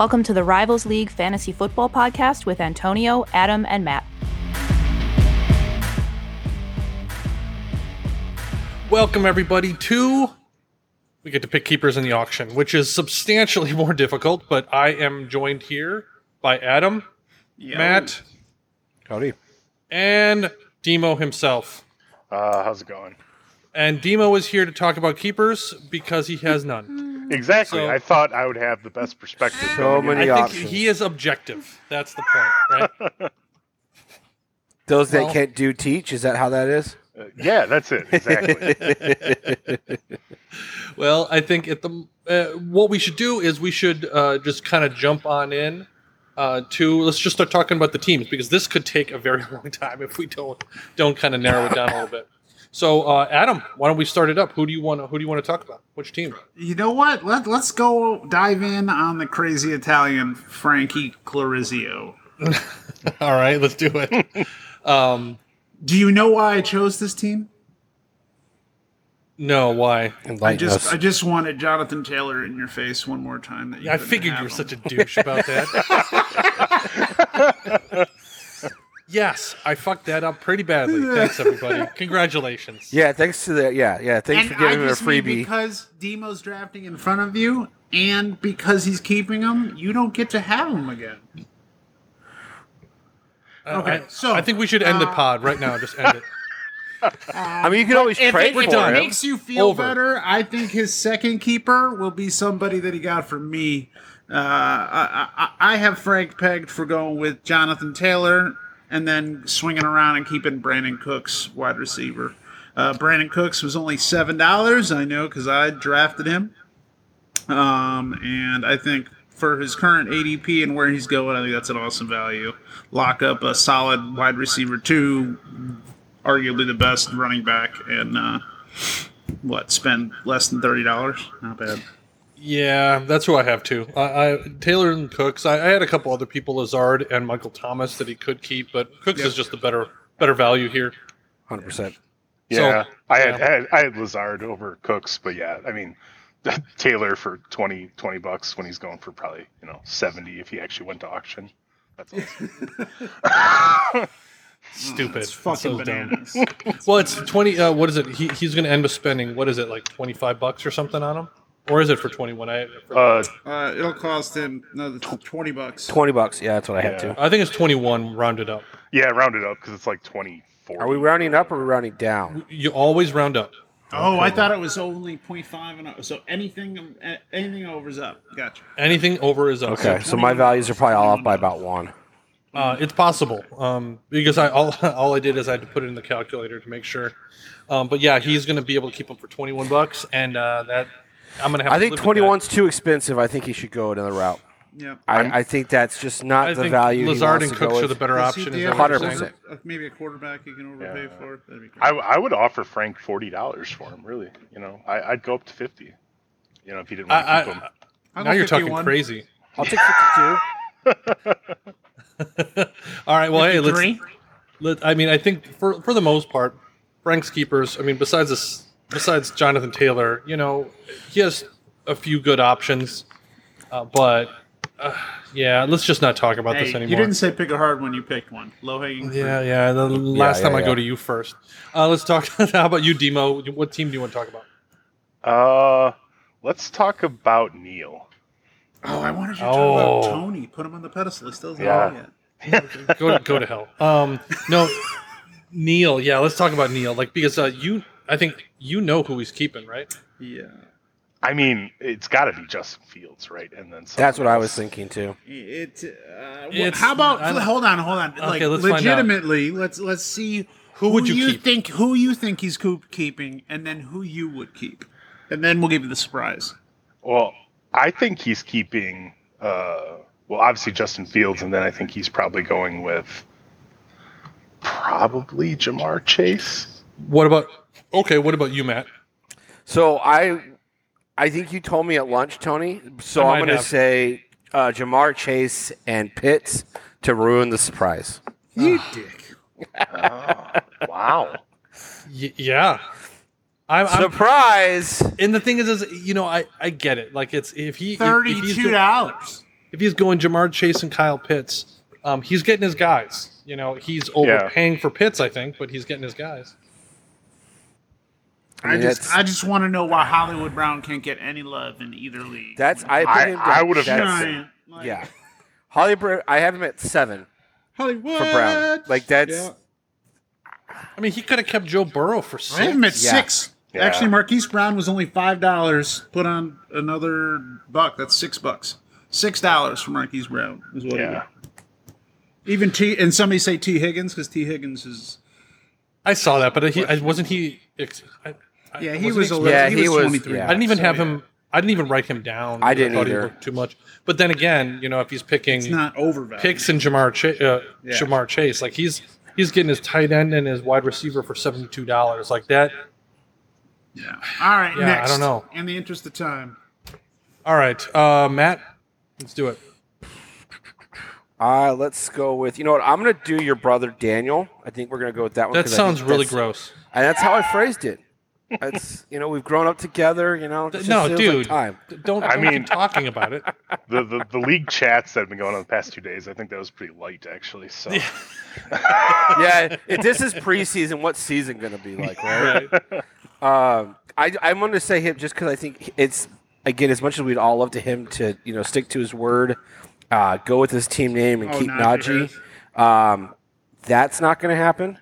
Welcome to the Rivals League Fantasy Football Podcast with Antonio, Adam, and Matt. Welcome, everybody, to. We get to pick keepers in the auction, which is substantially more difficult, but I am joined here by Adam, Matt, Howdy. and Demo himself. Uh, how's it going? And Demo is here to talk about keepers because he has none. Exactly. So- I thought I would have the best perspective. So many I think options. he is objective. That's the point, right? Those that can't do teach, is that how that is? Uh, yeah, that's it. Exactly. Well, I think at the uh, what we should do is we should uh, just kind of jump on in uh, to let's just start talking about the teams because this could take a very long time if we don't don't kind of narrow it down a little bit. So, uh, Adam, why don't we start it up? Who do you want? to Who do you want to talk about? Which team? You know what? Let, let's go dive in on the crazy Italian Frankie Clarizio. All right, let's do it. um, Do you know why I chose this team? no, why? I just us. I just wanted Jonathan Taylor in your face one more time. That you I figured you were him. such a douche about that. yes, I fucked that up pretty badly. Thanks, everybody. Congratulations. yeah, thanks to the yeah, yeah. Thanks And for giving I him a just mean freebie. because Demo's drafting in front of you, and because he's keeping him, you don't get to have him again. Okay, I- so, I think we should end the uh, pod right now. Just end it. I mean, you can always If trade it, for if done. it makes you feel Over. better, I think his second keeper will be somebody that he got from me. Uh, I, I, I have Frank pegged for going with Jonathan Taylor and then swinging around and keeping Brandin Cooks wide receiver. Uh, Brandin Cooks was only seven dollars. I know because I drafted him, um, and I think for his current ADP and where he's going, I think that's an awesome value. Lock up a solid wide receiver two, arguably the best running back, and uh, what spend less than thirty dollars? Not bad. Yeah, that's who I have too. I, I Taylor and Cooks. I, I had a couple other people, Lazard and Michael Thomas, that he could keep, but Cooks is just a better better value here. Hundred percent. Yeah, I, had, yeah. I had I had Lazard over Cooks, but yeah, I mean Taylor for 20, 20 bucks when he's going for probably you know seventy if he actually went to auction. That's awesome. Stupid. It's fucking So bananas. Well, it's twenty. Uh, what is it? He, he's going to end up spending what is it like twenty five bucks or something on him, or is it for twenty one? I uh, uh, it'll cost him another twenty bucks. Twenty bucks. Yeah, that's what I had Yeah. too. I think it's twenty one rounded up. yeah, round it up because it's like twenty four. Are we rounding up or are we rounding down? You always round up. Oh, I thought it was only 0.5 and o- so anything anything over is up. Gotcha. Anything over is up. Okay, so my values are probably all up by about one. Uh, it's possible um, because I all, all I did is I had to put it in the calculator to make sure. Um, but yeah, he's going to be able to keep them for twenty one bucks, and uh, that I'm going to have. I to think live with twenty one's too expensive. I think he should go another route. Yeah. I, I think that's just not I the think value. he Lazard wants and to go Cooks are with. the better Does he option. do Is have what you're 100%. quarter- uh, Maybe a quarterback you can overpay Yeah. for. That'd be great. I, I would offer Frank forty dollars for him. Really, you know, I, I'd go up to fifty. You know, if he didn't want to I, keep him. I, I'll now you're talking 51. crazy. I'll take fifty-two. All right, well, hey, let's. 53? Let, I mean, I think for for the most part, Frank's keepers. I mean, besides this, besides Jonathan Taylor, you know, he has a few good options, uh, but uh, yeah, let's just not talk about Hey, this anymore. you didn't say pick a hard one. You picked one. Low hanging. Yeah, yeah. The last yeah, time I go to you first. Uh, let's talk. how about you, Demo? What team do you want to talk about? Uh, let's talk about Neil. Oh, I wanted you to Oh. talk about Tony. Put him on the pedestal. He still hasn't Yeah. done it. Go go to hell. Um, no, Neil. Yeah, let's talk about Neil. Like because uh, you, I think you know who he's keeping, right? Yeah. I mean, it's got to be Justin Fields, right? And then That's what I was thinking too. It. Uh, wh- It's- how about? I don't- hold on, hold on. like let's find out. legitimately, let's let's see who, would you you keep? think who you think he's coop- keeping, and then who you would keep, and then we'll give you the surprise. Well, I think he's keeping. Uh, well, obviously Justin Fields, and then I think he's probably going with probably Ja'Marr Chase. What about? Okay, what about you, Matt? So I, I think you told me at lunch, Tony. So I I'm might going to have. say uh, Ja'Marr Chase and Pitts to ruin the surprise. You dick. Wow. Y- yeah, I'm, I'm. Surprise! And the thing is, is you know, I I get it. Like it's if he if- if he's Thirty-two go- dollars. if he's going Ja'Marr Chase and Kyle Pitts, um, he's getting his guys. You know, he's overpaying for Pitts, I think, but he's getting his guys. I mean, just I just want to know why Hollywood Brown can't get any love in either league. That's I. put I- him I at- would've that's- giant. Like, Yeah, Hollywood. I have him at seven Hollywood for Brown. Like that's Yeah. I mean, he could have kept Joe Burrow for I have him at six. Yeah. six. Yeah. Actually, Marquise Brown was only five dollars. Put on another buck. That's six bucks. Six dollars for Marquise Brown is what. Yeah. Even T and somebody say Tee Higgins because Tee Higgins is I saw that, but he I, wasn't he. I, I- yeah he wasn't was a little, Yeah, he, he was was- twenty three. yeah. I didn't even So, have yeah. him. I didn't even write him down. I didn't thought he either. looked too much. But then again, you know, if he's picking It's not overvalued. picks and Ja'Marr Ch- uh, Yeah. Ja'Marr Chase, like he's he's getting his tight end and his wide receiver for seventy two dollars, like that. Yeah. All right. Yeah, I don't know. In the interest of time, All right, uh, Matt, let's do it. Uh, let's go with you know what I'm gonna do your brother Daniel. I think we're gonna go with that one. That 'cause I sounds really gross. And that's how I phrased it. That's you know we've grown up together. You know, just no, feels dude, like time. don't. I mean- talking about it. The, the the league chats that have been going on the past two days, I think that was pretty light actually. So yeah, if this is preseason, what's season gonna be like, right? Um, I I'm going to say him just because I think it's again as much as we'd all love to him to you know stick to his word, uh, go with his team name and Oh, keep Najee Najee. Um, that's not going to happen.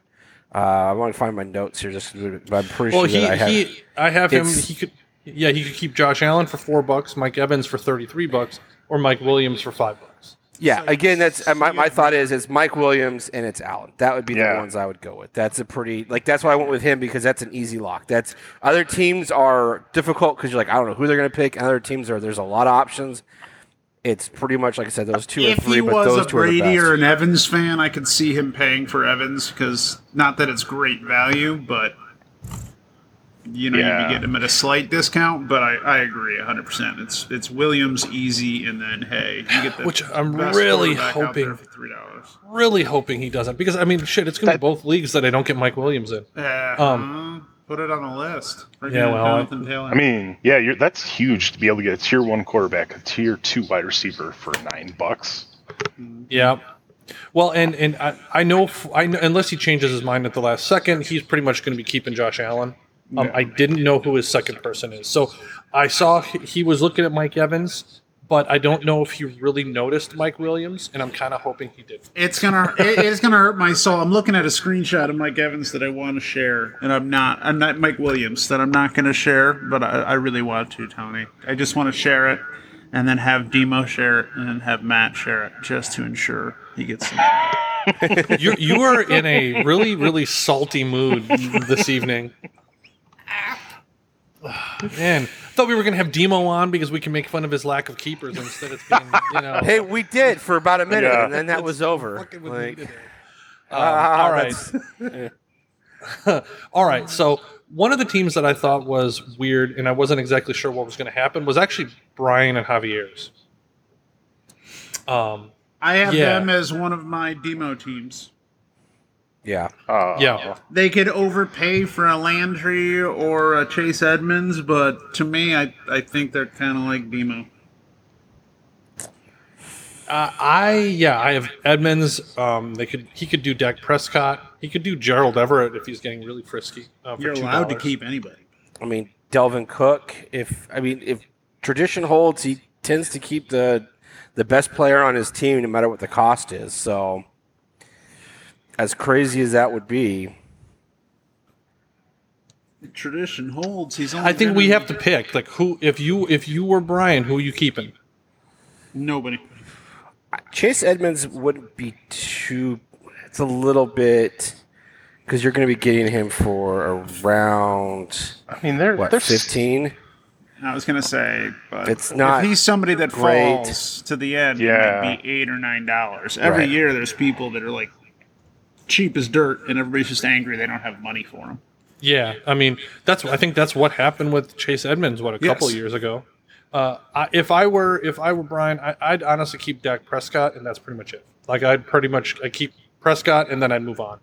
Uh, I want to find my notes here, just but I'm pretty Well, sure he that I have. he, I have him. He could, yeah, he could keep Josh Allen for four bucks, Mike Evans for thirty three bucks, or Mike Williams for five bucks. Yeah, again, that's uh, my, my thought is it's Mike Williams and it's Allen. That would be the ones I would go with. That's a pretty like that's why I went with him because that's an easy lock. That's other teams are difficult because you're like I don't know who they're going to pick. And other teams are there's a lot of options. It's pretty much like I said those two or if three, he but was those a two are the Brady best. or an Evans fan, I could see him paying for Evans because not that it's great value, but you know Yeah. you'd be getting him at a slight discount. But I, I agree hundred percent. It's it's Williams easy, and then hey, you get the Which I'm best really quarterback out there hoping- for three dollars. Really hoping he doesn't, because I mean, shit, it's going to be both leagues that I don't get Mike Williams in. Uh, Um, put it on the list. Bring Yeah, well, Jonathan I mean, yeah, you're, that's huge to be able to get a tier one quarterback, a tier two wide receiver for nine bucks. Yeah. Well, and and I, I know f- I know, unless he changes his mind at the last second, he's pretty much going to be keeping Josh Allen. Um, I didn't know who his second person is, so I saw he, he was looking at Mike Evans, but I don't know if he really noticed Mike Williams, and I'm kind of hoping he did. It's gonna it, it's gonna hurt my soul. I'm looking at a screenshot of Mike Evans that I want to share, and I'm not. I'm not Mike Williams that I'm not gonna share, but I, I really want to, Tony. I just want to share it, and then have Demo share it, and then have Matt share it, just to ensure he gets. Some. You you are in a really really salty mood this evening. Man, I thought we were gonna have Demo on because we can make fun of his lack of keepers instead of being, you know. Hey, we did for about a minute, Yeah. and then that was over. Like, me today. ah, all right. that's- All right. So one of the teams that I thought was weird, and I wasn't exactly sure what was going to happen, was actually Brian and Javier's. Um, I have Yeah. them as one of my Demo teams. Yeah. Uh, yeah. They could overpay for a Landry or a Chase Edmonds, but to me, I I think they're kind of like Demo. Uh, I yeah, I have Edmonds. Um, they could he could do Dak Prescott. He could do Gerald Everett if he's getting really frisky. Uh, You're $2. allowed to keep anybody. I mean, Dalvin Cook. If I mean, if tradition holds, he tends to keep the the best player on his team, no matter what the cost is. So, as crazy as that would be, Tradition holds. He's only I think we have to pick like who if you if you were Brian, who are you keeping? nobody. Chase Edmonds wouldn't be too. It's a little bit because you're going to be getting him for around I mean, they're what they're fifteen. I was gonna say, but It's not If he's somebody that great. falls to the end, Yeah. it might be eight or nine dollars every Right. year. There's people that are like cheap as dirt, and everybody's just angry they don't have money for them. Yeah, I mean that's I think that's what happened with Chase Edmonds what a couple Yes. years ago. Uh, I, if I were if I were Brian, I, I'd honestly keep Dak Prescott, and that's pretty much it. Like I'd pretty much I keep Prescott, and then I'd move on.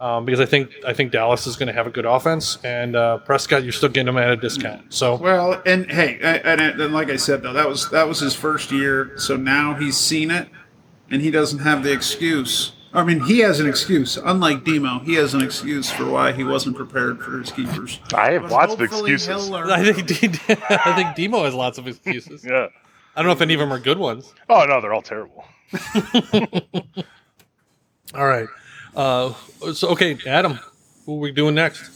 um, because I think I think Dallas is going to have a good offense, and uh, Prescott you're still getting him at a discount. So Well, and hey, and, and, and like I said though, that was that was his first year, so now he's seen it, and he doesn't have the excuse. I mean, he has an excuse. Unlike Demo, he has an excuse for why he wasn't prepared for his keepers. I have But lots of excuses. he'll learn. I think D- I think Demo has lots of excuses. Yeah. I don't know if any of them are good ones. Oh no, they're all terrible. All right. Uh, so okay, Adam, who are we doing next?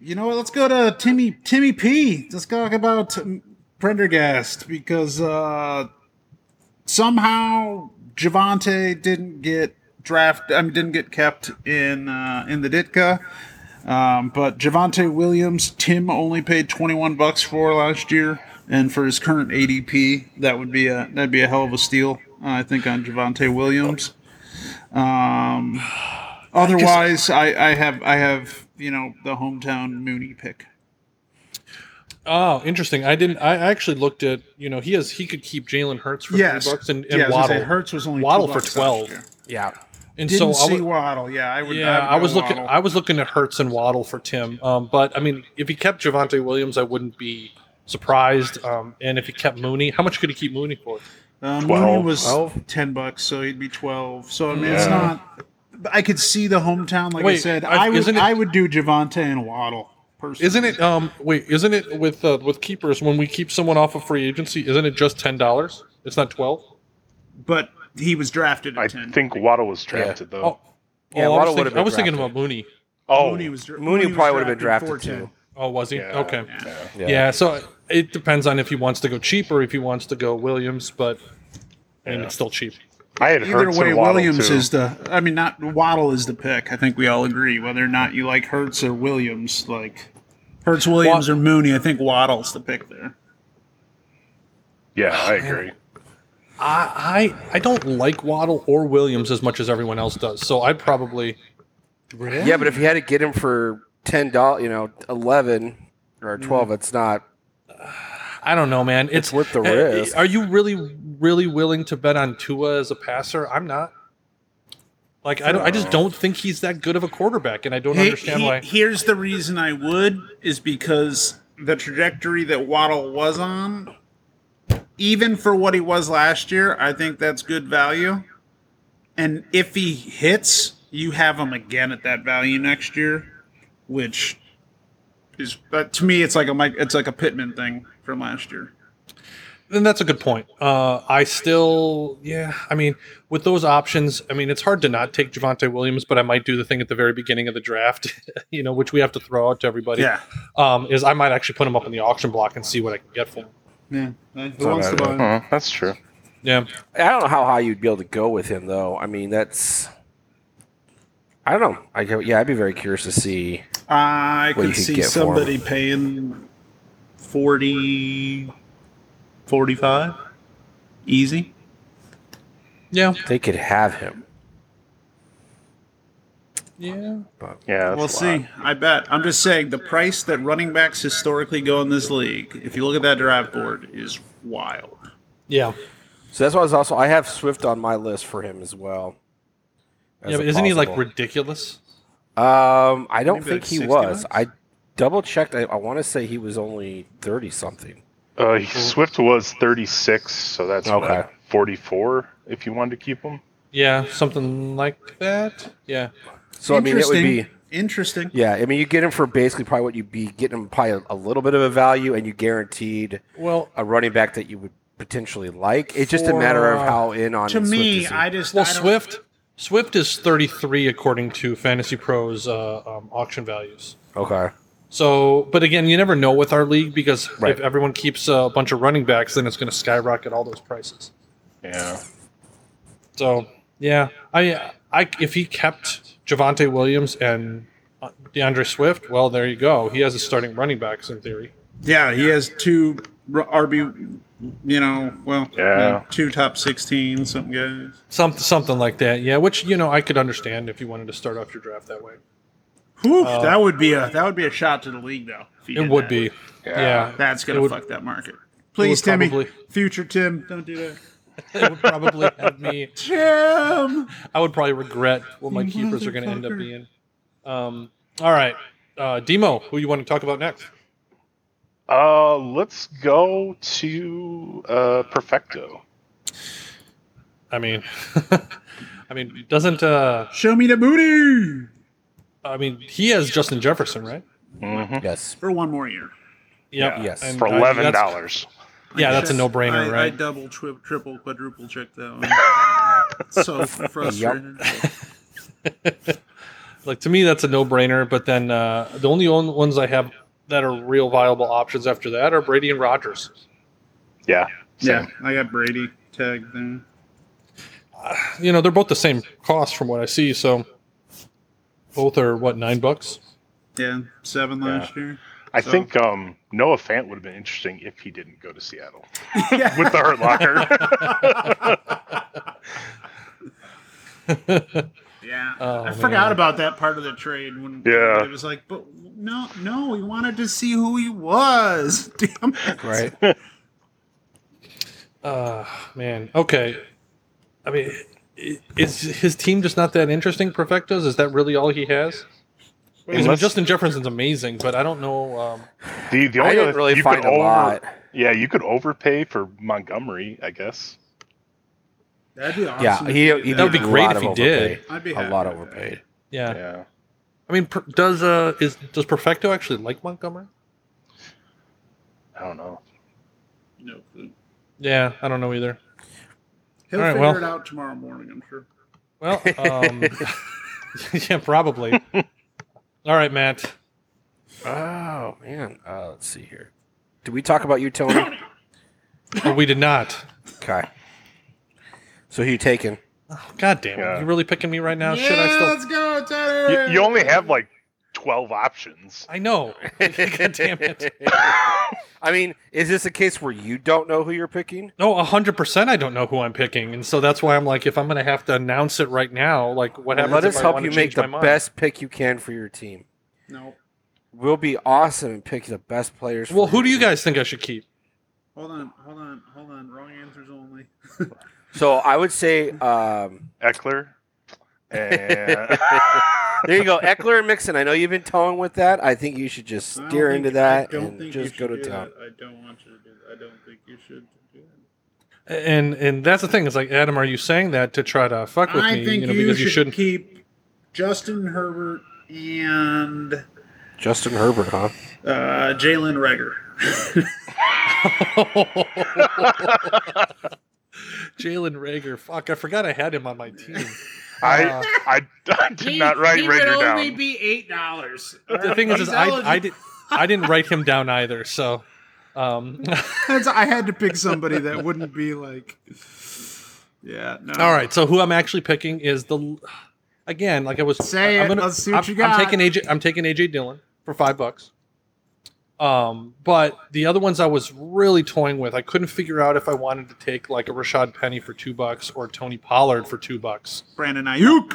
You know what? Let's go to Timmy Timmy P. Let's talk about Prendergast because uh, somehow Javonte didn't get draft. I mean, didn't get kept in uh, in the Ditka. Um, but Javonte Williams, Tim only paid twenty one bucks for last year, and for his current ADP, that would be a that'd be a hell of a steal. Uh, I think on Javonte Williams. Um, otherwise, I, I have I have you know the hometown Mooney pick. Oh, interesting. I didn't. I actually looked at. You know, he has. He could keep Jalen Hurts for Yes, three bucks and, and Yeah, I was gonna Waddle. say, Hurts was only Waddle two for 12. last year. Yeah. and Didn't so I see was, Waddle. Yeah, I would. yeah, I'd I go was looking. Waddle. I was looking at Hurts and Waddle for Tim. Um, but I mean, if he kept Javonte Williams, I wouldn't be surprised. Um, and if he kept Mooney, how much could he keep Mooney for? Uh, Mooney was 12? ten bucks, so he'd be twelve. So I mean, it's not. I could see the hometown. Like I said, I- I would. it- I would do Javonte and Waddle. Personally. Isn't it? Um, wait, isn't it with uh, with keepers when we keep someone off of free agency? Isn't it just ten dollars? It's not twelve. But he was drafted at I ten. think Waddle was drafted though. Oh, Yeah, oh, I Waddle was, would've thinking, been I was thinking drafted. about Mooney. oh, Mooney was. dra- Mooney was probably would have been drafted too. Oh, was he? Yeah. Okay. Yeah. Yeah. so it depends on if he wants to go cheap or if he wants to go Williams, but and Yeah. it's still cheap. I had Either Hurts way, Williams too. is the. I mean, not Waddle is the pick. I think we all agree. Whether or not you like Hurts or Williams, like Hurts, Williams, or Mooney, I think Waddle's the pick there. yeah, I agree. I, I I don't like Waddle or Williams as much as everyone else does, so I'd probably Really? Yeah, but if you had to get him for ten dollars, you know, eleven or twelve, hmm. it's not. I don't know, man. It's, It's worth the eh, risk. Are you really really willing to bet on Tua as a passer? I'm not. Like I don't, I just don't think he's that good of a quarterback, and I don't He- understand he- why. Here's the reason I would is because the trajectory that Waddle was on, even for what he was last year, I think that's good value. And if he hits, you have him again at that value next year, which is but to me it's like a Mike, it's like a Pittman thing from last year. Then that's a good point. Uh, I still, yeah. I mean, with those options, I mean, it's hard to not take Javonte Williams, but I might do the thing at the very beginning of the draft, you know, which we have to throw out to everybody. Yeah. Um, is I might actually put him up in the auction block and see what I can get for him. Yeah. Who wants to buy? Uh, that's true. Yeah. I don't know how high you'd be able to go with him, though. I mean, that's. I don't know. I go- yeah, I'd be very curious to see. I What could could see get somebody paying 40, 45 easy. Yeah. They could have him. Yeah. But Yeah, we'll see. I bet. I'm just saying the price that running backs historically go in this league, if you look at that draft board, is wild. Yeah. So that's why I was also. I have Swift on my list for him as well. as Yeah, but isn't he like ridiculous? Um, I don't Maybe think like he was. bucks? I double checked. I, I want to say he was only thirty something. Uh, Swift was 36, so that's Okay. 44 if you wanted to keep him. Yeah, something like that. Yeah. So I mean, it would be. interesting. Yeah, I mean, you get him for basically probably what you'd be getting him probably a, a little bit of a value, and you guaranteed Well, a running back that you would potentially like. It's just a matter of how in on To Swift me, is. I just well, I Swift. Swift is 33 according to Fantasy Pros uh, um, auction values. okay. So, but again, you never know with our league because Right. if everyone keeps a bunch of running backs, then it's going to skyrocket all those prices. Yeah. So, yeah, I, I, if he kept Javonte Williams and uh, D'Andre Swift, well, there you go. He has a starting running backs in theory. Yeah, he has two r- RB, you know, well, Yeah. two top 16, something guys. Some, something like that. Yeah, which you know I could understand if you wanted to start off your draft that way. Whew, that would be a that would be a shot to the league though. It would that. be. Yeah. Yeah, That's gonna would- fuck that market. Please, would Timmy. probably- Future Tim, don't do that. it would probably have me. Jim. I would probably regret what my keepers are going to end up being. Um, all right, uh, Demo, who you want to talk about next? Uh, let's go to uh, Perfecto. I mean, I mean, doesn't uh, Show me the booty I mean he has Justin Jefferson, right? hmm Yes. for one more year. Yep. Yes. And For eleven dollars. Yeah, that's a no-brainer, I, I right? double, tri- triple, quadruple checked that one. so frustrated. like to me, that's a no-brainer. But then uh, the only ones I have that are real viable options after that are Brady and Rodgers. Yeah. Yeah, same. I got Brady tagged there. You know, they're both the same cost from what I see. So both are what nine bucks. Yeah, seven last year. I So- think um, Noah Fant would have been interesting if he didn't go to Seattle with the Hurt Locker. Yeah, Oh, I man. forgot about that part of the trade when Yeah. it was like, but no, no, we wanted to see who he was. Damn it. Right. Uh, man. Okay. I mean, i- is his team just not that interesting? Perfectos? Is that really all he has? I mean, Justin Jefferson's amazing, but I don't know. Um, the the I only didn't really you find could a lot. Yeah, you could overpay for Montgomery, I guess. That'd be awesome. Yeah, he, he That would be great if of he did. I'd be a lot overpaid. yeah. Yeah. I mean, per, does uh is does Perfecto actually like Montgomery? I don't know. No clue. Yeah, I don't know either. He'll All right, figure well. it out tomorrow morning, I'm sure. Well, um, yeah, probably. All right, Matt. Oh man. Uh, let's see here. Did we talk about you, Tony? Oh, we did not. okay. So who you taking? Oh, God damn it! Yeah. You really picking me right now? yeah, Should I still? let's go, Tony. You, you only have like twelve options. I know. God damn it! I mean, is this a case where you don't know who you're picking? No, hundred percent. I don't know who I'm picking, and so that's why I'm like, if I'm gonna have to announce it right now, like, what happens? Let us I help wanna you make the best pick you can for your team. No, We'll be awesome and pick the best players. Well, for who do you team. guys think I should keep? hold on, hold on, hold on. Wrong answers only. So I would say, um, Ekeler. And there you go, Ekeler and Mixon. I know you've been towing with that. I think you should just steer think- into that and just go to town. that. I don't want you to do that. I don't think you should do that. And and that's the thing. It's like, Adam, are you saying that to try to fuck with I me? think you know, you, because should you shouldn't. keep Justin Herbert and Justin Herbert, huh? uh, Jalen Reagor. Jalen Reagor. Fuck, I forgot I had him on my team. I, Uh, I, I did not write he Reagor would only down. be eight dollars. the thing is, is I, I did I didn't write him down either. So, um, I had to pick somebody that wouldn't be like. Yeah. No. all right. So who I'm actually picking is the again, like I was Say I'm it, let's see what I'm, you I'm taking AJ. I'm taking AJ Dillon for five bucks. Um, but the other ones I was really toying with, I couldn't figure out if I wanted to take like a Rashad Penny for two bucks or Tony Pollard for two bucks. Brandon Aiyuk.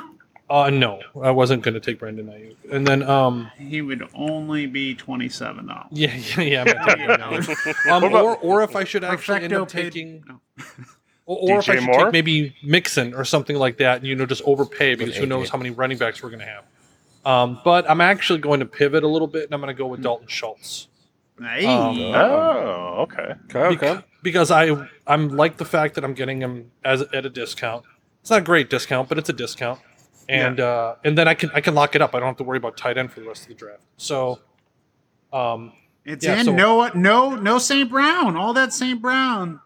Uh, no, I wasn't going to take Brandon Aiyuk. And then, um, He would only be twenty seven dollars. yeah, yeah, yeah. I'm not taking Brandon um, or, or if I should actually end up taking, or, or if I should Moore? take maybe Mixon or something like that, and you know, just overpay because who knows how many running backs we're going to have. Um, but I'm actually going to pivot a little bit, and I'm going to go with Dalton Schultz. Hey. Um, Oh, okay. Okay, Beca- because I I'm like the fact that I'm getting them as at a discount. It's not a great discount, but it's a discount, and uh, and then I can I can lock it up. I don't have to worry about tight end for the rest of the draft. So, um, it's yeah, in. so- no, no, no. St. Brown. All that St. Brown.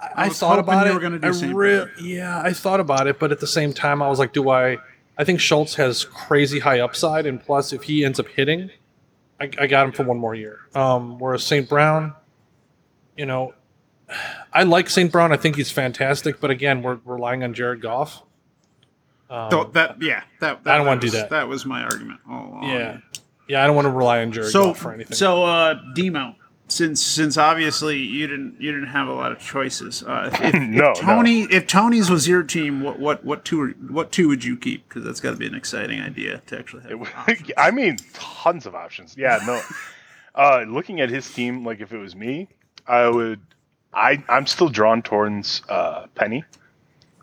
I, I I was thought about you it. were gonna do I St. re- Brown. yeah, I thought about it, but at the same time, I was like, do I? I think Schultz has crazy high upside, and plus, if he ends up hitting, I, I got him for one more year. Um, whereas St. Brown, you know, I like St. Brown. I think he's fantastic, but again, we're relying on Jared Goff. Um, So that yeah, that, that I don't wanna do was- that. That was my argument all along. yeah, yeah, I don't want to rely on Jared So Goff for anything. so uh, Demo, since since obviously you didn't you didn't have a lot of choices. Uh, if, if No, no. Tony if Tony's was your team, what what what two what two would you keep? Because that's got to be an exciting idea to actually have. It. I mean, tons of options. Yeah, no. uh, looking at his team, like if it was me, I would I I'm still drawn towards uh, Penny.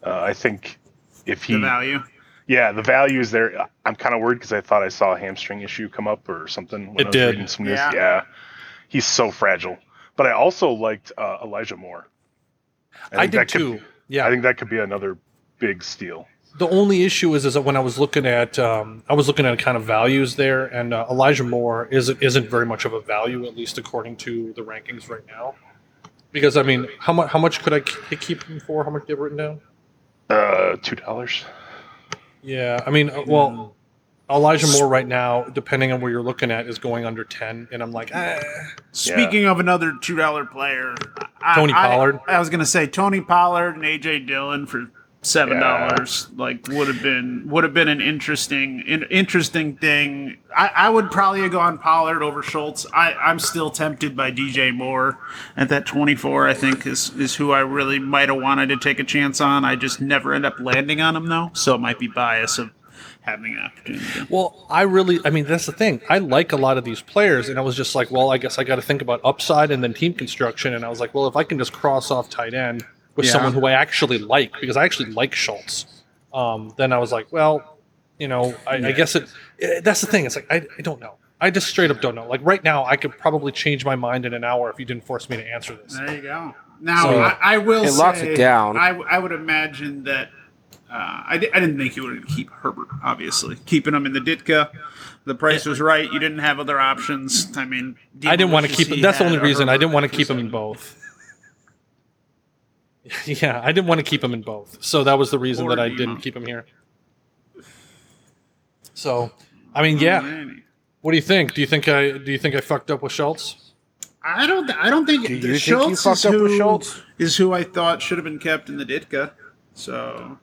Uh, I think if he The value. Yeah, the value is there. I'm kind of worried because I thought I saw a hamstring issue come up or something. When It I was did. Some news. Yeah. Yeah. He's so fragile. But I also liked uh, Elijah Moore. I think did that could- too. Yeah. I think that could be another big steal. The only issue is, is that when I was looking at, um, I was looking at kind of values there, and uh, Elijah Moore isn't isn't very much of a value, at least according to the rankings right now. Because I mean, how much how much could I keep him for? How much did you have written down? Uh, two dollars. Yeah, I mean, uh, well, Elijah Moore right now, depending on where you're looking at, is going under ten, and I'm like, eh. Speaking of another two dollar player, I, Tony I- Pollard. I, was gonna say Tony Pollard and AJ Dillon for seven dollars. Like would have been would have been an interesting in, interesting thing. I, I would probably have gone Pollard over Schultz. I, I'm still tempted by DJ Moore at that twenty four. I think is is who I really might have wanted to take a chance on. I just never end up landing on him though, so it might be bias of having an opportunity. Well, I really, I mean, that's the thing. I like a lot of these players, and I was just like, well, I guess I got to think about upside and then team construction. And I was like, well, if I can just cross off tight end with Yeah. someone who I actually like, because I actually like Schultz, um, then I was like, well, you know, I, I guess it. eh, That's the thing. It's like I, I don't know. I just straight up don't know. Like right now, I could probably change my mind in an hour if you didn't force me to answer this. There you go. Now So- I, I will. It locks it down. I, I would imagine that. Uh, I, di- I didn't think you would keep Herbert. Obviously, keeping him in the Ditka, the price was right. You didn't have other options. I mean, I didn't want to keep. He That's the only a reason I didn't want to keep him in both. yeah, I didn't want to keep him in both, so that was the reason Or that I Demo. didn't keep him here. So, I mean, yeah. What do you think? Do you think I do you think I fucked up with Schultz? I don't. I don't think. Do you think you Schultz fucked is up who, with Schultz? Is who I thought should have been kept in the Ditka. So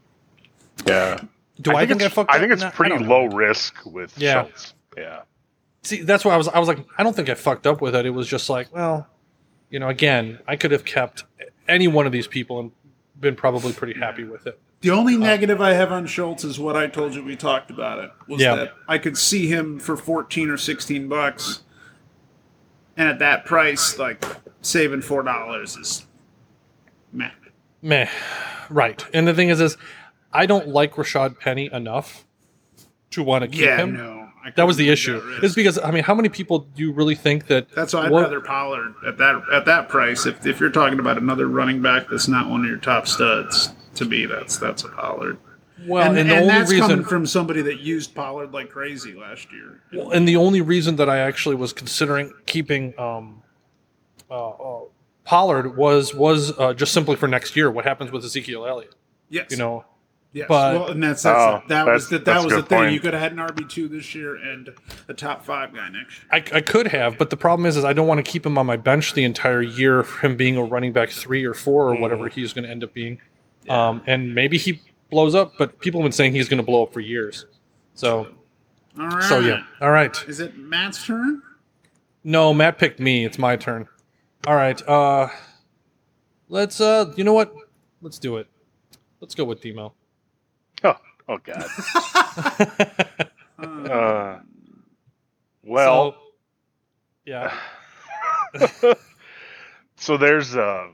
Yeah. Do I, think, I it's, fucked? I think it's No, pretty don't low risk with Yeah. Schultz. Yeah. See, that's why I was. I was like, I don't think I fucked up with it. It was just like, well, you know, again, I could have kept any one of these people and been probably pretty happy with it. The only uh, negative I have on Schultz is what I told you we talked about it was Yeah. that I could see him for fourteen or sixteen bucks, and at that price, like saving four dollars is meh. Meh. Right. And the thing is, is I don't like Rashad Penny enough to want to keep Yeah, him. no. That was the issue. take that risk. It's because I mean, how many people do you really think that? That's why I'd what- rather Pollard at that at that price. If if you're talking about another running back that's not one of your top studs, to me that's that's a Pollard. Well, and, and, the and only that's reason, coming from somebody that used Pollard like crazy last year. well, and the only reason that I actually was considering keeping um, uh, uh, Pollard was was uh, just simply for next year. What happens with Ezekiel Elliott? yes, You know, yes. but- well, and that's, that's Oh, that that's- was the, that was the thing. point. You could have had an RB two this year and a top five guy next year. I, I could have, but the problem is, is I don't want to keep him on my bench the entire year for him being a running back three or four or Mm. whatever he's going to end up being. Um, and maybe he blows up, but people have been saying he's going to blow up for years. So, All right. so yeah. All right. Is it Matt's turn? No, Matt picked me. It's my turn. All right. Uh, let's. Uh, you know what? Let's do it. Let's go with Demo. Oh, oh God. Uh, well, So- yeah. so there's uh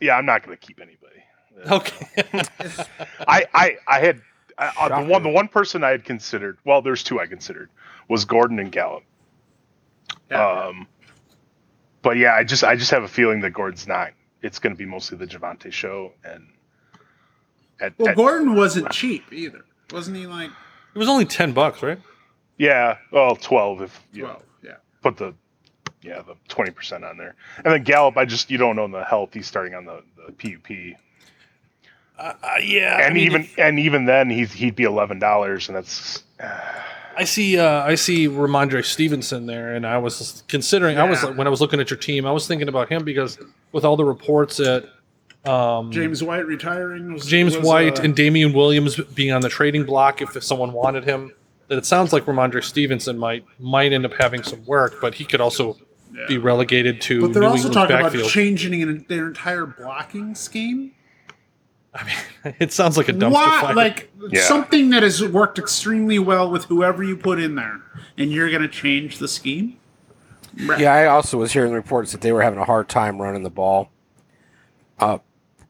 yeah, I'm not going to keep anybody. Okay. I I I had uh, the one the one person I had considered. Well, there's two I considered was Gordon and Gallup. Um, but yeah, I just I just have a feeling that Gordon's not. It's going to be mostly the Javonte show and. At, Well, at- Gordon wasn't cheap either, wasn't he? Like it was only ten bucks, right? yeah, well, twelve if you know. Yeah. put the yeah the twenty percent on there, and then Gallup. I just you don't know the health. He's starting on the, the PUP, Uh, uh, yeah. and I mean, even if- and even then he's he'd be eleven dollars, and that's I see. Uh, I see Rhamondre Stevenson there, and I was considering. I was when I was looking at your team, I was thinking about him because with all the reports that um, James White retiring was James was, White uh, and Damien Williams being on the trading block, if someone wanted him, that it sounds like Rhamondre Stevenson might might end up having some work, but he could also Yeah. be relegated to But they're New also England's talking backfield. about changing in their entire blocking scheme. I mean, it sounds like a dumpster Why, fire. like Yeah. something that has worked extremely well with whoever you put in there, and you're going to change the scheme? Right. Yeah, I also was hearing reports that they were having a hard time running the ball. uh,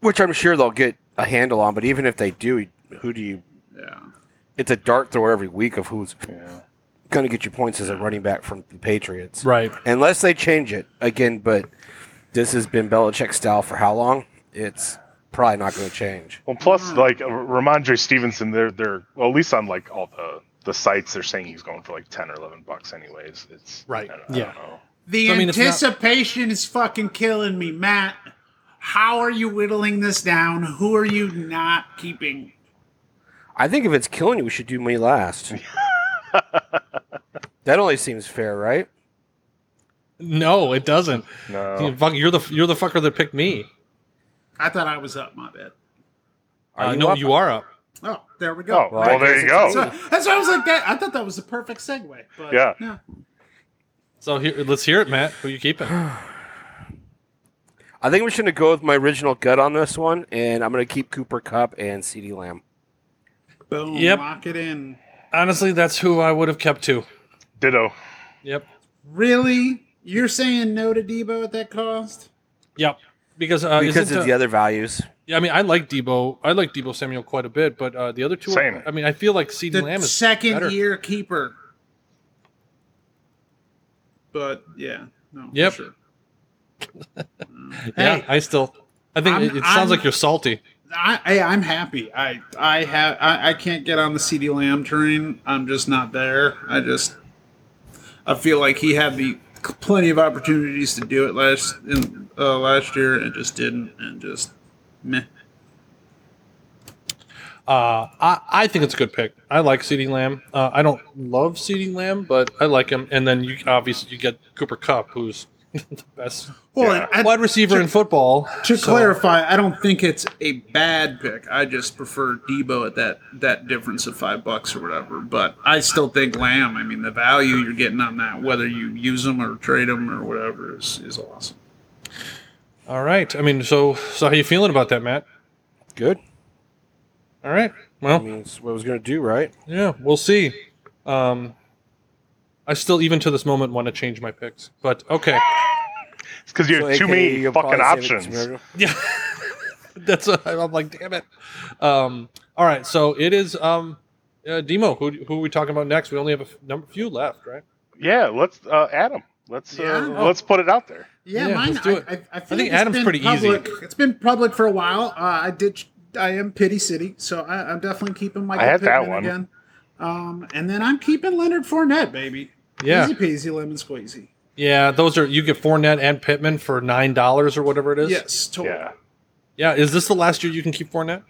which I'm sure they'll get a handle on. But even if they do, who do you? Yeah. It's a dart throw every week of who's Yeah. going to get you points as a running back from the Patriots, Right. Unless they change it again. But this has been Belichick style for how long? It's probably not going to change. Well, plus like Rhamondre Stevenson, they're they're well at least on like all the the sites they're saying he's going for like ten or eleven bucks anyways. It's Right. I don't, I Yeah. don't know. The I mean, it's not- anticipation is fucking killing me, Matt. How are you whittling this down? Who are you not keeping? I think if it's killing you, we should do me last. that only seems fair, right? No, it doesn't. No. You fuck- You're the you're the fucker that picked me. I thought I was up, my bad. Are Uh, you no, up? you are up. Oh, there we go. Oh, well, there you go. So, that's why I was like that. I thought that was the perfect segue. But Yeah. no. So here, let's hear it, Matt. Who you keeping? I think we should go with my original gut on this one, and I'm going to keep Cooper Kupp and CeeDee Lamb. Boom. Yep. Lock it in. Honestly, that's who I would have kept too. Ditto. Yep. Really? You're saying no to Deebo at that cost? Yep. Because uh, because of uh, the other values. yeah, I mean, I like Deebo. I like Deebo Samuel quite a bit, but uh, the other two, Same. I mean, I feel like CeeDee Lamb is second better. year keeper. But yeah, no. for Yep. Sure. Yeah, Hey. I still. I think I'm- it, it sounds I'm- like you're salty. I, I I'm happy. I I have I, I can't get on the CeeDee Lamb train. I'm just not there. I just I feel like he had the plenty of opportunities to do it last in uh, last year and just didn't and just meh. Uh, I, I think it's a good pick. I like CeeDee Lamb. Uh, I don't love CeeDee Lamb, but I like him. And then you obviously you get Cooper Kupp, who's the best Well, Yeah. and I- wide receiver in football. to So- clarify, I don't think it's a bad pick. I just prefer Deebo at that that difference of five bucks or whatever. But I still think Lamb. I mean, the value you're getting on that, whether you use them or trade them or whatever, is is awesome. All right. I mean, so so how you feeling about that, Matt? Good. All right. I Well, mean, it's what I was going to do, right? yeah, we'll see. Um, I still, even to this moment, want to change my picks, but okay. It's because you have So too AKA many you'll fucking probably save it options. tomorrow. Yeah, that's. A, I'm like, damn it. Um, all right, so it is. Um, uh, Demo, who who are we talking about next? We only have a f- number few left, right? Yeah, let's uh, Adam. Let's uh, Yeah. let's put it out there. Yeah, Yeah, mine. let's do it. I, I, I, feel I think like it's Adam's pretty easy. It's been public for a while. Uh, I ditched. I am Pity City, so I, I'm definitely keeping Michael I had that one. again. Um, and then I'm keeping Leonard Fournette, baby. Yeah, Easy peasy, lemon squeezy. yeah. Those are you get Fournette and Pittman for nine dollars or whatever it is. Yes, totally. Yeah. yeah. Is this the last year you can keep Fournette?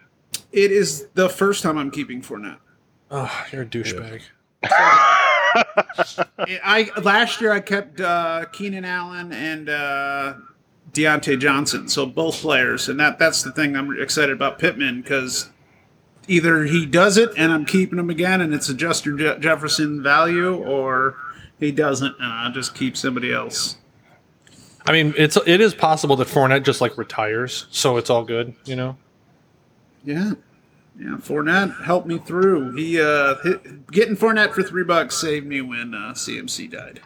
It is the first time I'm keeping Fournette. Oh, you're a douchebag. I last year I kept uh, Keenan Allen and uh, Diontae Johnson, so both players, and that that's the thing I'm excited about Pittman because either he does it and I'm keeping him again, and it's a Justin Je- Jefferson value, or he doesn't and I just keep somebody else. I mean, it's it is possible that Fournette just like retires, so it's all good, you know. Yeah. Yeah, Fournette helped me through. He uh, hit, getting Fournette for three bucks saved me when uh, CMC died.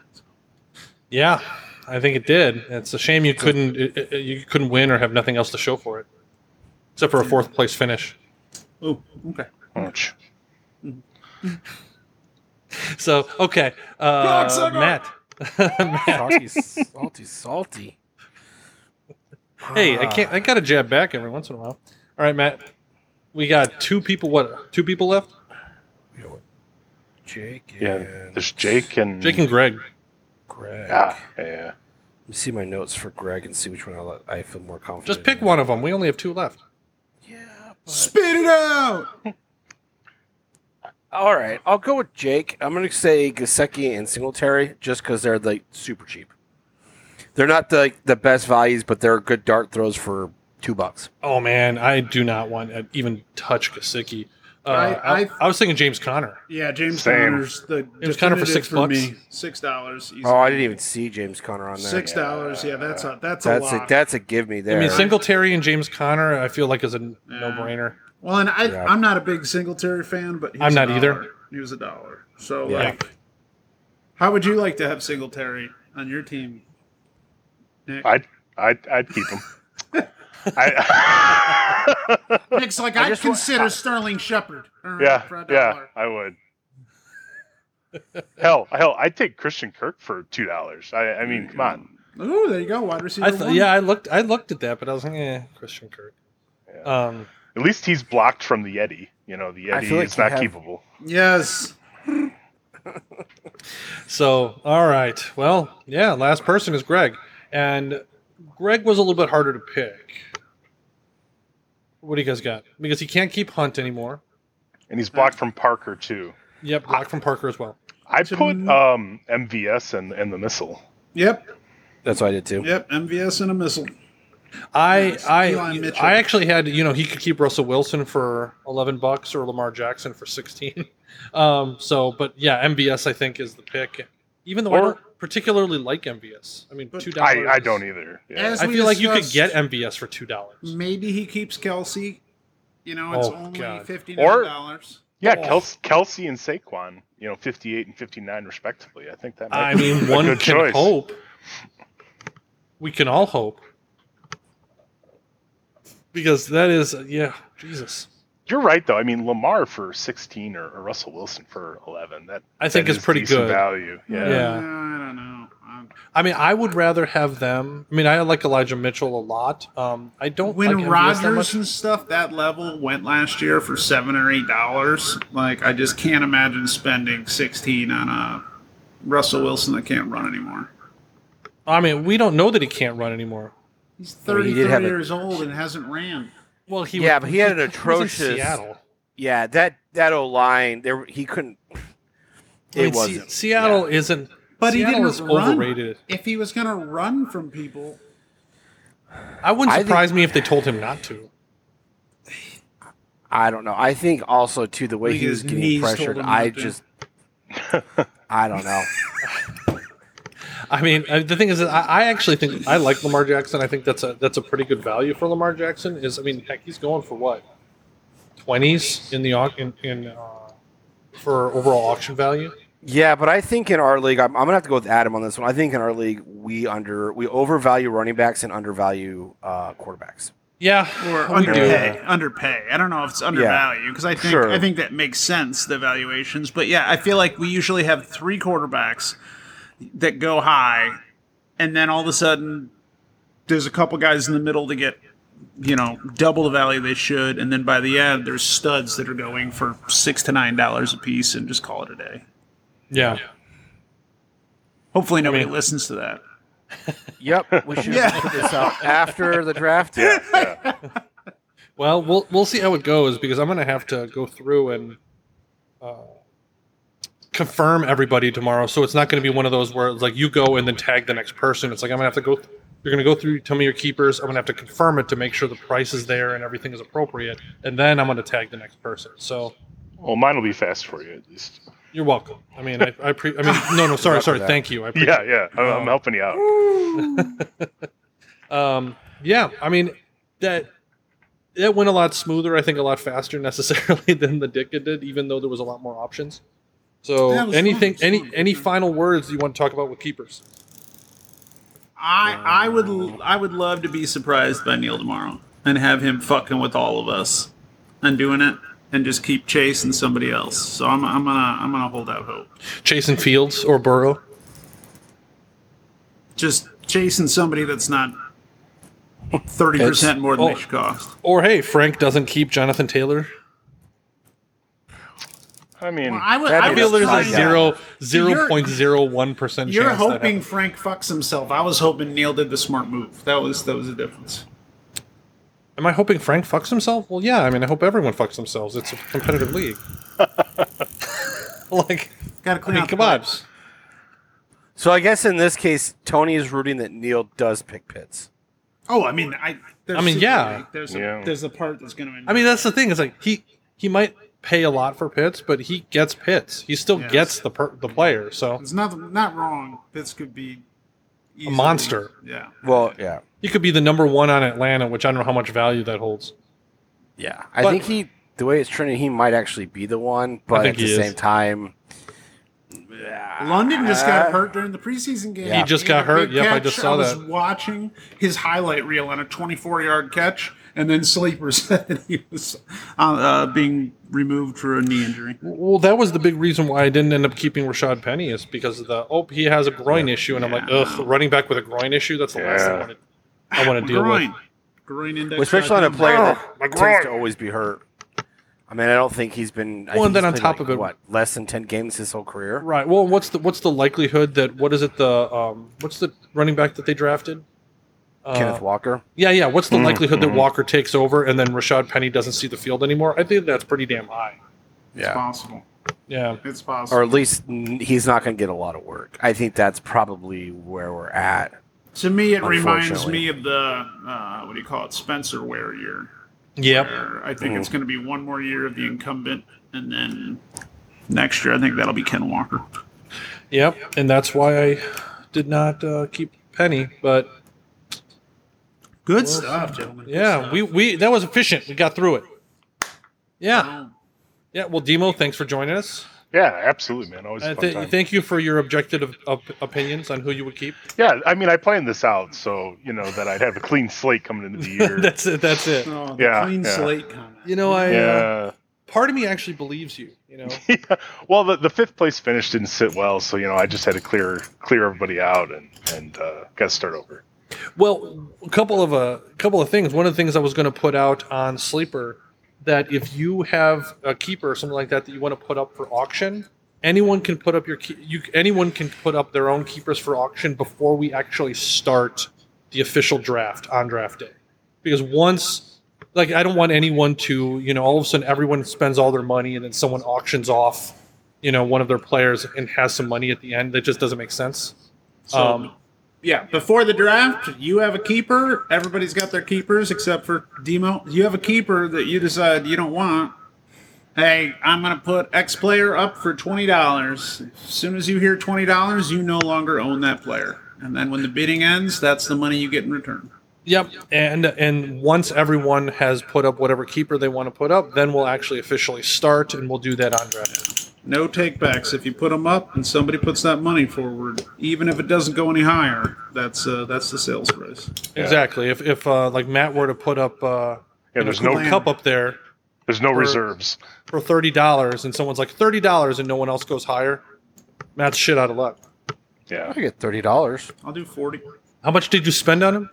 Yeah, I think it did. It's a shame you couldn't it, it- you couldn't win or have nothing else to show for it, except for a fourth place finish. Oh, okay. Ouch. So okay, uh, Cocksucker! Matt. Salty, salty, salty. Hey, I can't. I got to jab back every once in a while. All right, Matt. We got two people. What? Two people left. Jake and Yeah. There's Jake and Jake and Greg. Greg. Ah, yeah. Let me see my notes for Greg and see which one I, let, I feel more confident. Just pick in. one of them. We only have two left. Yeah. but- Spit it out. All right, I'll go with Jake. I'm going to say Gesicki and Singletary just because they're like super cheap. They're not the the best values, but they're good dart throws for two bucks. Oh man, I do not want to even touch Gesicki. Uh, I- I, I- I was thinking James Conner. Yeah, James Same. Conner's the James Conner for definitive six bucks? me. Six dollars. Oh, I didn't even see James Conner on there. Six dollars. Yeah, that's a that's a That's a lot. that's a give me there. I mean, Singletary and James Conner. I feel like is a no-brainer. Well, and I Yeah. I'm not a big Singletary fan, but he I'm was a not either. dollar. He was a dollar. So Yeah. like, how would you like to have Singletary on your team? Nick? I'd I'd I'd keep him. I, Nick's like, I I'd just wa- consider Sterling Shepard. yeah, yeah. I would. hell, hell, I'd take Christian Kirk for two dollars. I, I mean, come on. Ooh, there you go, wide receiver. I th- one. yeah, I looked. I looked at that, but I was like, eh, Christian Kirk. Yeah. Um, At least he's blocked from the Yeti. You know, the I Yeti feel like is not have- keepable. Yes. so all right. Well, yeah. Last person is Greg, and Greg was a little bit harder to pick. What do you guys got? Because he can't keep Hunt anymore. And he's blocked from Parker too. Yep, blocked from Parker as well. I To put m- um, MVS and and the missile. Yep. That's what I did too. Yep. MVS and a missile. I I I actually had you know he could keep Russell Wilson for eleven bucks or Lamar Jackson for sixteen. Um, so, but yeah, MVS I think is the pick. Even though I don't particularly like MVS. I mean, two dollars. I, I don't either. Yeah. I feel like you could get MVS for two dollars. Maybe he keeps Kelce. You know, it's Oh, only God. fifty nine dollars. yeah, Oh. Kelce, Kelce and Saquon. You know, fifty-eight and fifty-nine respectively. I think that. Might I be mean, a one good can choice. hope. We can all hope. Because that is, yeah, Jesus. You're right, though. I mean, Lamar for 16 or, or Russell Wilson for 11. That I think that is pretty good. value. Yeah. Yeah. I don't know. I mean, I would rather have them. I mean, I like Elijah Mitchell a lot. Um, I don't when like MVS Rodgers and stuff that level went last year for seven or eight dollars, like I just can't imagine spending sixteen on a Russell Wilson that can't run anymore. I mean, we don't know that he can't run anymore. He's I mean, he thirty did three a- years old and hasn't ran. Well, he Yeah, but he had an was in atrocious- Seattle. Yeah, that that O line there he couldn't. I It mean, wasn't. Seattle isn't. But he didn't is run. overrated. If he was gonna run from people, I wouldn't I think- surprise me if they told him not to. I don't know. I think also too the way Like he was getting pressured. I just. I don't know. I mean, uh, the thing is, that I, I actually think I like Lamar Jackson. I think that's a that's a pretty good value for Lamar Jackson. Is I mean, heck, he's going for what twenties in the au- in, in uh, for overall auction value. Yeah, but I think in our league, I'm, I'm gonna have to go with Adam on this one. I think in our league, we under we overvalue running backs and undervalue uh, quarterbacks. Yeah, or we do. underpay, underpay. I don't know if it's undervalue because I think Sure. I think that makes sense the valuations. But yeah, I feel like we usually have three quarterbacks that go high, and then all of a sudden there's a couple guys in the middle to get you know double the value they should, and then by the end there's studs that are going for six to nine dollars a piece, and just call it a day. Yeah, Hopefully nobody mean- listens to that. Yep, we should Yeah. put this out after the draft. Yeah, Yeah. Well, we'll we'll see how it goes because I'm going to have to go through and uh, confirm everybody tomorrow. So it's not going to be one of those where it's like you go and then tag the next person. It's like I'm going to have to go. You're going to go through. Tell me your keepers. I'm going to have to confirm it to make sure the price is there and everything is appropriate, and then I'm going to tag the next person. So Well, mine will be fast for you at least. you're welcome. I mean, I, I pre. I mean, no, no, sorry, sorry. Thank you. I Yeah, yeah. I'm, I'm helping you out. Um, yeah, I mean that that went a lot smoother. I think a lot faster necessarily than the Dicka did, even though there was a lot more options. So, Yeah, anything, fun. any Fun. any final words you want to talk about with keepers? I I would I would love to be surprised by Neil tomorrow and have him fucking with all of us and doing it and just keep chasing somebody else. So I'm I'm gonna I'm gonna hold out hope. Chasing Fields or Burrow? Just chasing somebody that's not thirty percent more than oh. they should cost. Or hey, Frank doesn't keep Jonathan Taylor. I mean, Well, I would. That'd I I feel there's a trying to- zero you're- zero point zero one percent chance. You're hoping. Frank fucks himself. I was hoping Neil did the smart move. That was that was the difference. Am I hoping Frank fucks himself? Well, yeah. I mean, I hope everyone fucks themselves. It's a competitive league. like, Got to I clean mean, out the come on. So I guess in this case, Tony is rooting that Neil does pick Pitts. Oh, I mean, I. I mean, yeah. League. There's a, Yeah. there's a part that's going to. I mean, that's the thing. It's like he he might pay a lot for Pitts, but he gets Pitts. He still Yes. gets the per, the player. So it's not not wrong. This could be easily- monster. Yeah. Well, yeah, he could be the number one on Atlanta, which I don't know how much value that holds. yeah. I But- think he, the way it's trending, he might actually be the one. But at the is. same time, London just got hurt during the preseason game. He just had got hurt. big Yep, I just saw I was that. watching his highlight reel on a 24 yard catch, and then Sleeper said he was uh, uh, being removed for a knee injury. Well, that was the big reason why I didn't end up keeping Rashad Penny is because of the oh he has a groin issue and I'm like ugh running back with a groin issue that's the last thing I want to, I want to deal groin. with. Groin index. Well, especially on a player Oh, that my tends to always be hurt. I mean, I don't think he's been. I Well, and then he's on top like, of it- what less than ten games his whole career. Right. Well, what's the what's the likelihood that what is it the um what's the running back that they drafted? Uh, Kenneth Walker. Yeah, yeah. What's the Mm, likelihood that mhm. Walker takes over and then Rashad Penny doesn't see the field anymore? I think that's pretty damn high. It's possible. Yeah. It's possible. or at least he's not going to get a lot of work. I think that's probably where we're at. to me, it reminds me of the uh, what do you call it, Spencer Ware year. Yep. I think Mm. it's going to be one more year of the incumbent, and then next year I think that'll be Ken Walker. Yep. And that's why I did not uh, keep Penny, but Good stuff, gentlemen. Good yeah, stuff. we we that was efficient. We got through it. Yeah. Yeah. Well, Demo, thanks for joining us. Yeah, absolutely, man. Always a Uh, fun th- time. thank you for your objective op- opinions on who you would keep. yeah, I mean, I planned this out so you know that I'd have a clean slate coming into the year. that's it. That's it. Oh, the Yeah, clean yeah. slate comment. You know, I uh, yeah. part of me actually believes you. You know, yeah. Well, the, the fifth place finish didn't sit well, so you know I just had to clear clear everybody out and and uh, got to start over. Well, a couple of a couple of things. One of the things I was going to put out on Sleeper that if you have a keeper or something like that that you want to put up for auction, anyone can put up your key, you anyone can put up their own keepers for auction before we actually start the official draft on draft day. Because once like I don't want anyone to, you know, all of a sudden everyone spends all their money and then someone auctions off, you know, one of their players and has some money at the end. That just doesn't make sense. So, Um, yeah, before the draft, you have a keeper. Everybody's got their keepers except for Demo. You have a keeper that you decide you don't want. Hey, I'm going to put X player up for $20. As soon as you hear $20, you no longer own that player. And then when the bidding ends, that's the money you get in return. Yep, and and once everyone has put up whatever keeper they want to put up, then we'll actually officially start, and we'll do that on draft. No takebacks. If you put them up and somebody puts that money forward, even if it doesn't go any higher, that's uh, that's the sales price. Exactly. If if uh, like Matt were to put up uh, Yeah, you know, there's no cup up there there's no Or- reserves. for thirty dollars, and someone's like thirty dollars, and no one else goes higher, Matt's shit out of luck. Yeah, I get thirty dollars. I'll do 40. How much did you spend on him?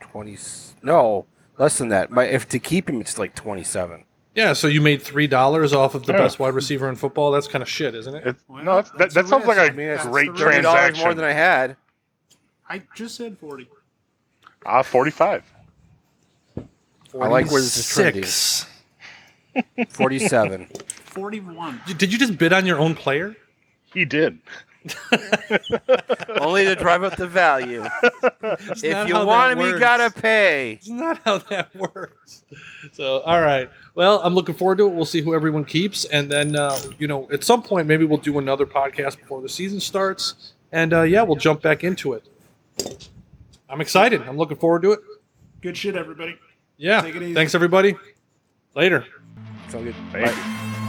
Twenty. No, less than that. My if to keep him, it's like twenty-seven. Yeah, so you made three dollars off of the Yeah. best wide receiver in football. That's kind of shit, isn't it? it, Well, no, that, that a sounds like risk. a I mean, great $30 transaction. more than I had. I just said 40. Ah, 45. I like where this is trending. Six. Forty-seven. 41. Did you just bid on your own player? He did. Only to drive up the value. That's if you want him, you gotta pay. It's not how that works. So, all right. Well, I'm looking forward to it. We'll see who everyone keeps, and then uh, you know, at some point, maybe we'll do another podcast before the season starts, and uh, yeah, we'll jump back into it. I'm excited. I'm looking forward to it. Good shit, everybody. Yeah. Take it easy. Thanks, everybody. Later. So good. Thank Bye. you.